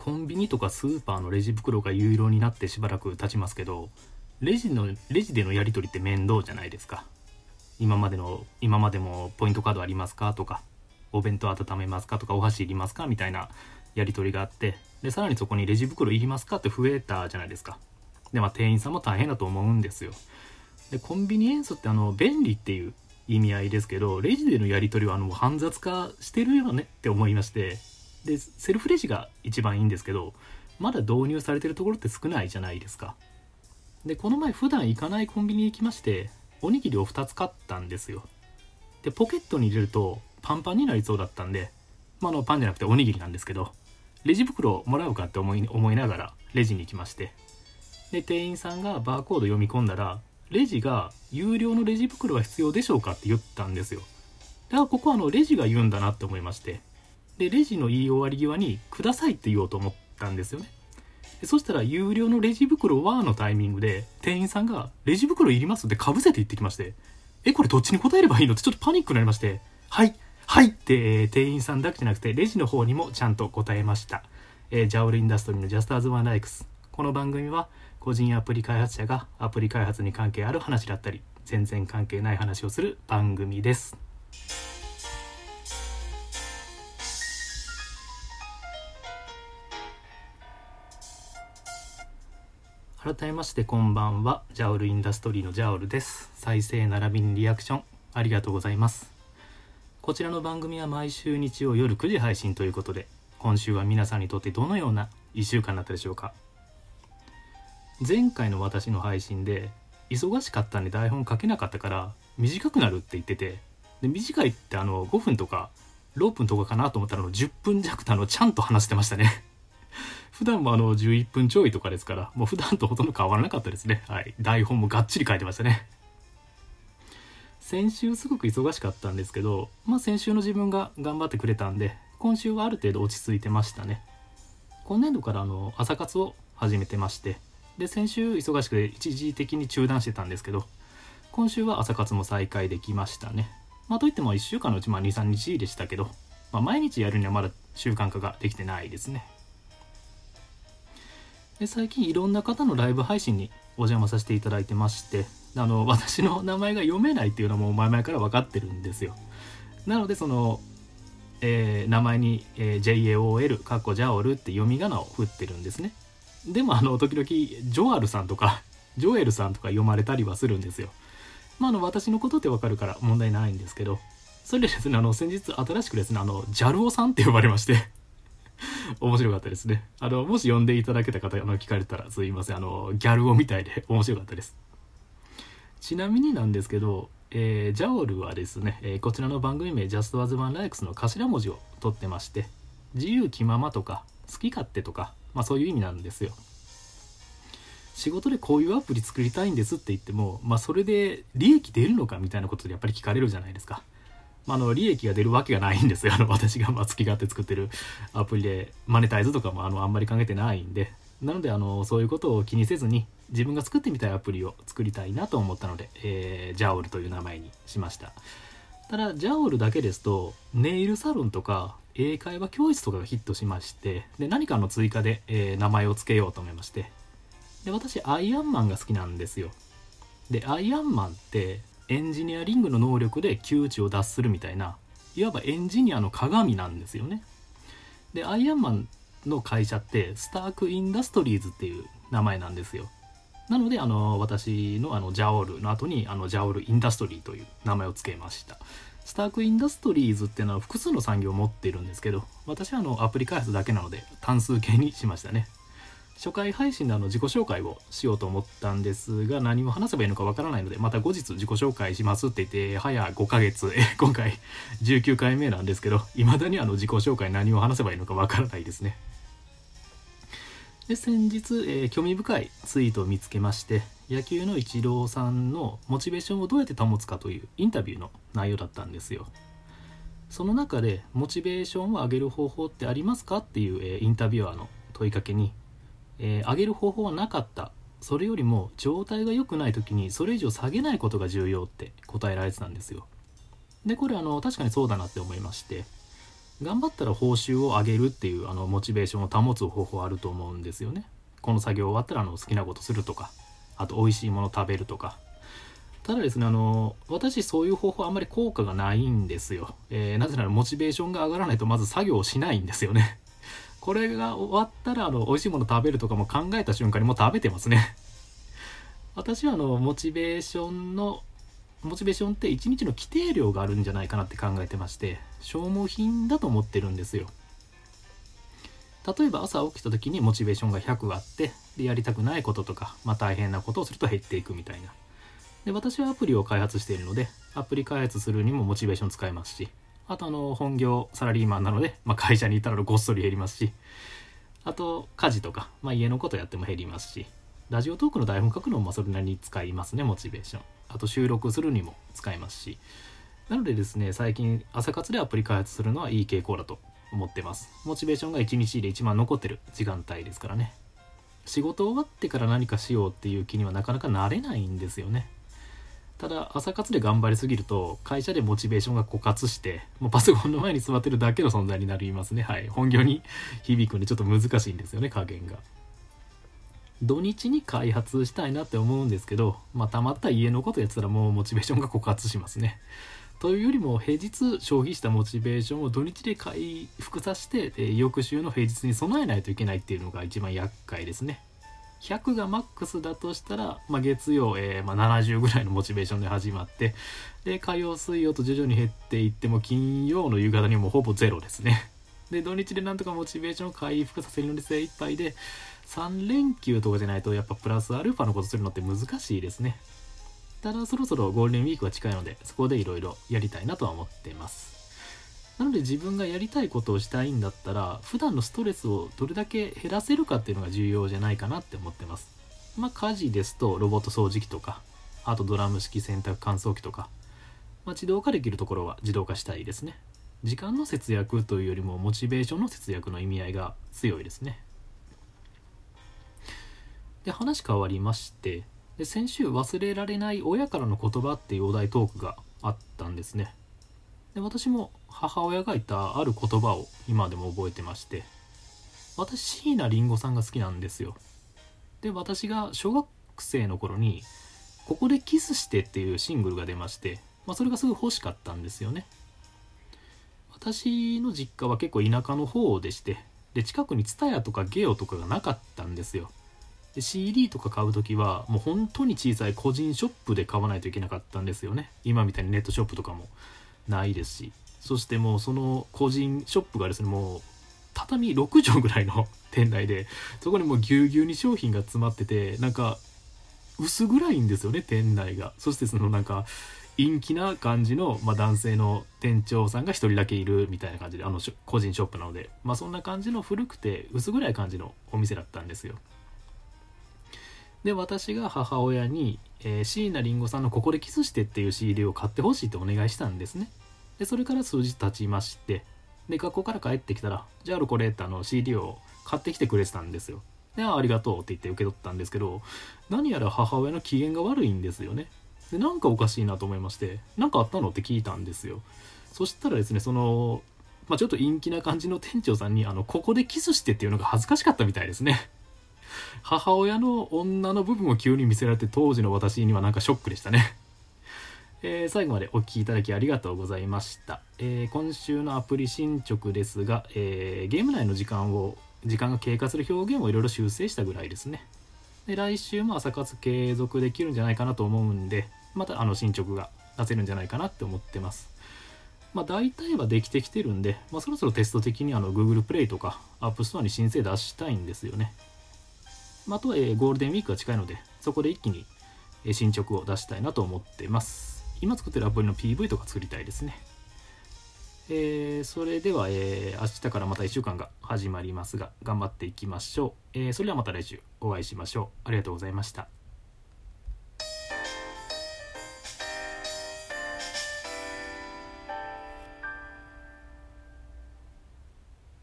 コンビニとかスーパーのレジ袋が有料になってしばらく経ちますけどレジのレジでのやり取りって面倒じゃないですか。今までの今までもポイントカードありますかとかお弁当温めますかとかお箸いりますかみたいなやり取りがあってでさらにそこにレジ袋いりますかって増えたじゃないですか。でまあ店員さんも大変だと思うんですよ。でコンビニエンスってあの便利っていう意味合いですけどレジでのやり取りはあの煩雑化してるよねって思いましてでセルフレジが一番いいんですけどまだ導入されてるところって少ないじゃないですか。でこの前普段行かないコンビニに行きましておにぎりを2つ買ったんですよ。でポケットに入れるとパンパンになりそうだったんで、ま、あのパンじゃなくておにぎりなんですけどレジ袋をもらうかって思い思いながらレジに行きまして。で店員さんがバーコード読み込んだらレジが有料のレジ袋は必要でしょうかって言ったんですよ。だからここはあのレジが言うんだなって思いまして。でレジの言い終わり際に「ください」って言おうと思ったんですよね。でそしたら有料のレジ袋はのタイミングで店員さんが「レジ袋いります?」ってかぶせて言ってきましてえこれどっちに答えればいいのってちょっとパニックになりまして「はいはい」ってえ店員さんだけじゃなくてレジの方にもちゃんと答えました、えージャオルインダストリーのジャスターズワンライクス。この番組は個人アプリ開発者がアプリ開発に関係ある話だったり全然関係ない話をする番組です。改めましてこんばんは。ジャオルインダストリーのジャオルです。再生並びにリアクション。ありがとうございます。こちらの番組は毎週日曜夜9時配信ということで今週は皆さんにとってどのような1週間になったでしょうか。前回の私の配信で忙しかったんで台本書けなかったから短くなるって言っててで短いってあの5分とか6分とかかなと思ったら10分弱とあのちゃんと話してましたね。普段もあの11分ちょいとかですからもう普段とほとんど変わらなかったですね。はい。台本もがっちり書いてましたね。先週すごく忙しかったんですけどまあ先週の自分が頑張ってくれたんで今週はある程度落ち着いてましたね。今年度からあの朝活を始めてましてで先週忙しくて一時的に中断してたんですけど今週は朝活も再開できましたね。まあといっても1週間のうちま23日でしたけど、まあ、毎日やるにはまだ習慣化ができてないですね。で最近いろんな方のライブ配信にお邪魔させていただいてましてあの 私の名前が読めないっていうのも前々から分かってるんですよ。なのでその、えー名前に、えー JAOL かっこジャオルって読み仮名を振ってるんですね。でもあの時々ジョアルさんとか ジョエルさんとか読まれたりはするんですよ。まあの私のことってわかるから問題ないんですけどそれでですねあの先日新しくですねあのジャルオさんって呼ばれまして。面白かったですね。あのもし呼んでいただけた方あの聞かれたらすいません。あのギャルオみたいで 面白かったです。ちなみになんですけど、えージャオルはですね、えーこちらの番組名 Just As One Likes の頭文字を取ってまして自由気ままとか好き勝手とか、まあ、そういう意味なんですよ。仕事でこういうアプリ作りたいんですって言っても、まあ、それで利益出るのかみたいなことでやっぱり聞かれるじゃないですか。まあ、の利益が出るわけがないんですよ。あの私がまあ好き勝手作ってるアプリでマネタイズとかもあのあんまり考えてないんで。なのであのそういうことを気にせずに自分が作ってみたいアプリを作りたいなと思ったので、えージャオルという名前にしました。ただジャオルだけですとネイルサロンとか英会話教室とかがヒットしましてで何かの追加で、えー名前を付けようと思いまして。で私アイアンマンが好きなんですよ。でアイアンマンってエンジニアリングの能力で窮地を脱するみたいないわばエンジニアの鏡なんですよね。でアイアンマンの会社ってスターク・インダストリーズっていう名前なんですよ。なのであの私のあのジャオールの後にあのジャオール・インダストリーという名前を付けました。スターク・インダストリーズっていうのは複数の産業を持っているんですけど私はあのアプリ開発だけなので単数形にしましたね。初回配信であの自己紹介をしようと思ったんですが何を話せばいいのかわからないのでまた後日自己紹介しますって言って早5ヶ月 今回19回目なんですけど未だにあの自己紹介何を話せばいいのかわからないですね。で先日、えー興味深いツイートを見つけまして野球のイチローさんのモチベーションをどうやって保つかというインタビューの内容だったんですよ。その中でモチベーションを上げる方法ってありますかっていう、えーインタビュアーの問いかけに、えー上げる方法はなかった。それよりも状態が良くない時にそれ以上下げないことが重要って答えられてたんですよ。でこれあの確かにそうだなって思いまして頑張ったら報酬を上げるっていうあのモチベーションを保つ方法あると思うんですよね。この作業終わったらあの好きなことするとかあと美味しいもの食べるとか。ただですねあの私そういう方法あんまり効果がないんですよ、えー、なぜならモチベーションが上がらないとまず作業をしないんですよね。これが終わったらあの美味しいもの食べるとかも考えた瞬間にもう食べてますね。私はあのモチベーションのモチベーションって1日の規定量があるんじゃないかなって考えてまして消耗品だと思ってるんですよ。例えば朝起きた時にモチベーションが100あってでやりたくないこととか、まあ、大変なことをすると減っていくみたいな。で私はアプリを開発しているのでアプリ開発するにもモチベーション使えますしあとあの本業サラリーマンなので、まあ、会社にいたらごっそり減りますしあと家事とか、まあ、家のことやっても減りますしラジオトークの台本書くのもまそれなりに使いますねモチベーション。あと収録するにも使えますし。なのでですね最近朝活でアプリ開発するのはいい傾向だと思ってます。モチベーションが1日で一番残ってる時間帯ですからね。仕事終わってから何かしようっていう気にはなかなかなれないんですよね。ただ朝活で頑張りすぎると会社でモチベーションが枯渇してもうパソコンの前に座ってるだけの存在になりますね。はい。本業に響くんでちょっと難しいんですよね加減が。土日に開発したいなって思うんですけどまあたまった家のことやってたらもうモチベーションが枯渇しますね。というよりも平日消費したモチベーションを土日で回復させて、え翌週の平日に備えないといけないっていうのが一番厄介ですね。100がマックスだとしたら、まあ、月曜、えー、まあ、70ぐらいのモチベーションで始まってで火曜水曜と徐々に減っていっても金曜の夕方にもほぼゼロですね。で土日でなんとかモチベーションを回復させるので精一杯で3連休とかじゃないとやっぱプラスアルファのことするのって難しいですね。ただそろそろゴールデンウィークが近いのでそこでいろいろやりたいなとは思っています。なので自分がやりたいことをしたいんだったら普段のストレスをどれだけ減らせるかっていうのが重要じゃないかなって思ってます。まあ家事ですとロボット掃除機とかあとドラム式洗濯乾燥機とか、まあ、自動化できるところは自動化したいですね。時間の節約というよりもモチベーションの節約の意味合いが強いですね。で話変わりましてで先週忘れられない親からの言葉っていうお題トークがあったんですね。で私も母親が言ったある言葉を今でも覚えてまして私椎名林檎さんが好きなんですよ。で私が小学生の頃に「ここでキスして」っていうシングルが出まして、まあ、それがすごい欲しかったんですよね。私の実家は結構田舎の方でしてで近くに蔦屋とかゲオとかがなかったんですよ。で CD とか買う時はもう本当に小さい個人ショップで買わないといけなかったんですよね。今みたいにネットショップとかも。ないですしそしてもうその個人ショップがですねもう畳6畳ぐらいの 店内でそこにもうぎゅうぎゅうに商品が詰まっててなんか薄暗いんですよね店内が。そしてそのなんか陰気な感じの、まあ、男性の店長さんが1人だけいるみたいな感じであの個人ショップなので、まあ、そんな感じの古くて薄暗い感じのお店だったんですよ。で私が母親に、えー、椎名林檎さんの「ここでキスして」っていう CD を買ってほしいってお願いしたんですね。でそれから数日経ちましてで学校から帰ってきたら「じゃあこれ」ってあの CD を買ってきてくれてたんですよ。でありがとうって言って受け取ったんですけど何やら母親の機嫌が悪いんですよね。でなんかおかしいなと思いまして何かあったのって聞いたんですよ。そしたらですねそのまあ、ちょっと陰気な感じの店長さんにあのここでキスしてっていうのが恥ずかしかったみたいですね。母親の女の部分を急に見せられて当時の私にはなんかショックでしたね。えー、最後までお聴きいただきありがとうございました。えー、今週のアプリ進捗ですが、えー、ゲーム内の時間を、時間が経過する表現をいろいろ修正したぐらいですね。で来週も朝活継続できるんじゃないかなと思うんで、またあの進捗が出せるんじゃないかなって思ってます。まあ大体はできてきてるんで、まあ、そろそろテスト的にあの Google Play とか App Store に申請出したいんですよね。まあ、あとは、え、ゴールデンウィークが近いので、そこで一気に、え進捗を出したいなと思ってます。今作ってるアプリの PV とか作りたいですね。えー、それでは、えー、明日からまた1週間が始まりますが、頑張っていきましょう。えー、それではまた来週お会いしましょう。ありがとうございました。